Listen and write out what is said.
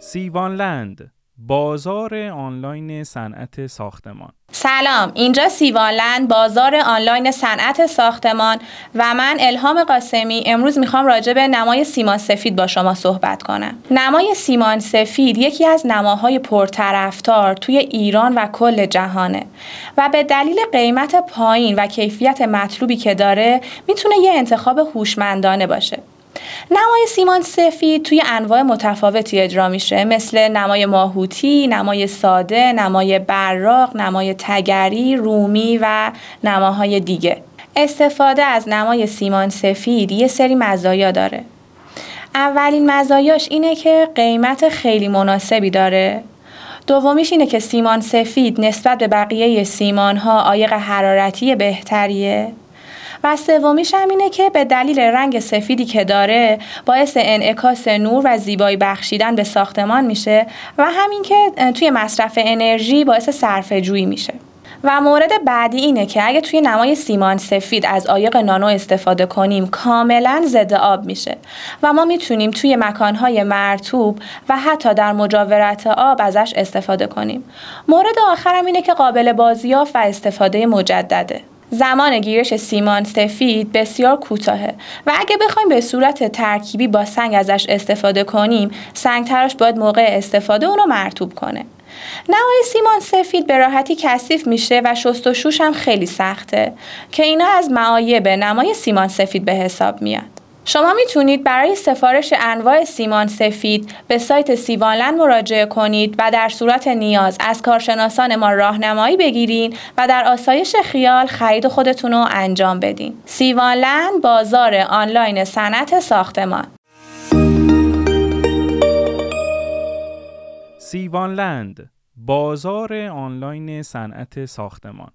سیوانلند بازار آنلاین صنعت ساختمان. سلام اینجا سیوانلند بازار آنلاین صنعت ساختمان و من الهام قاسمی امروز می‌خوام راجع به نمای سیمان سفید با شما صحبت کنم. نمای سیمان سفید یکی از نماهای پرطرفدار توی ایران و کل جهانه و به دلیل قیمت پایین و کیفیت مطلوبی که داره می‌تونه یه انتخاب هوشمندانه باشه. نمای سیمان سفید توی انواع متفاوتی اجرا میشه مثل نمای ماهوتی، نمای ساده، نمای براق، نمای تگری، رومی و نماهای دیگه. استفاده از نمای سیمان سفید یه سری مزایا داره. اولین مزایاش اینه که قیمت خیلی مناسبی داره. دومیش اینه که سیمان سفید نسبت به بقیه سیمان ها عایق حرارتی بهتریه. و سومیش هم اینه که به دلیل رنگ سفیدی که داره باعث انعکاس نور و زیبایی بخشیدن به ساختمان میشه و همین که توی مصرف انرژی باعث صرفه جویی میشه و مورد بعدی اینه که اگه توی نمای سیمان سفید از عایق نانو استفاده کنیم کاملا ضد آب میشه و ما می‌تونیم توی مکانهای مرتوب و حتی در مجاورت آب ازش استفاده کنیم. مورد آخرم اینه که قابل بازیافت و استفاده مجدده. زمان گیرش سیمان سفید بسیار کوتاهه و اگه بخوایم به صورت ترکیبی با سنگ ازش استفاده کنیم سنگ تراش باید موقع استفاده اونو مرتوب کنه. نوای سیمان سفید به راحتی کثیف میشه و شست و شوش هم خیلی سخته که اینا از معایب نمای سیمان سفید به حساب میاد شما می‌تونید برای سفارش انواع سیمان سفید به سایت سیوانلند مراجعه کنید و در صورت نیاز از کارشناسان ما راهنمایی بگیرین و در آسایش خیال خرید خودتون رو انجام بدین. سیوانلند بازار آنلاین صنعت ساختمان سیوانلند بازار آنلاین صنعت ساختمان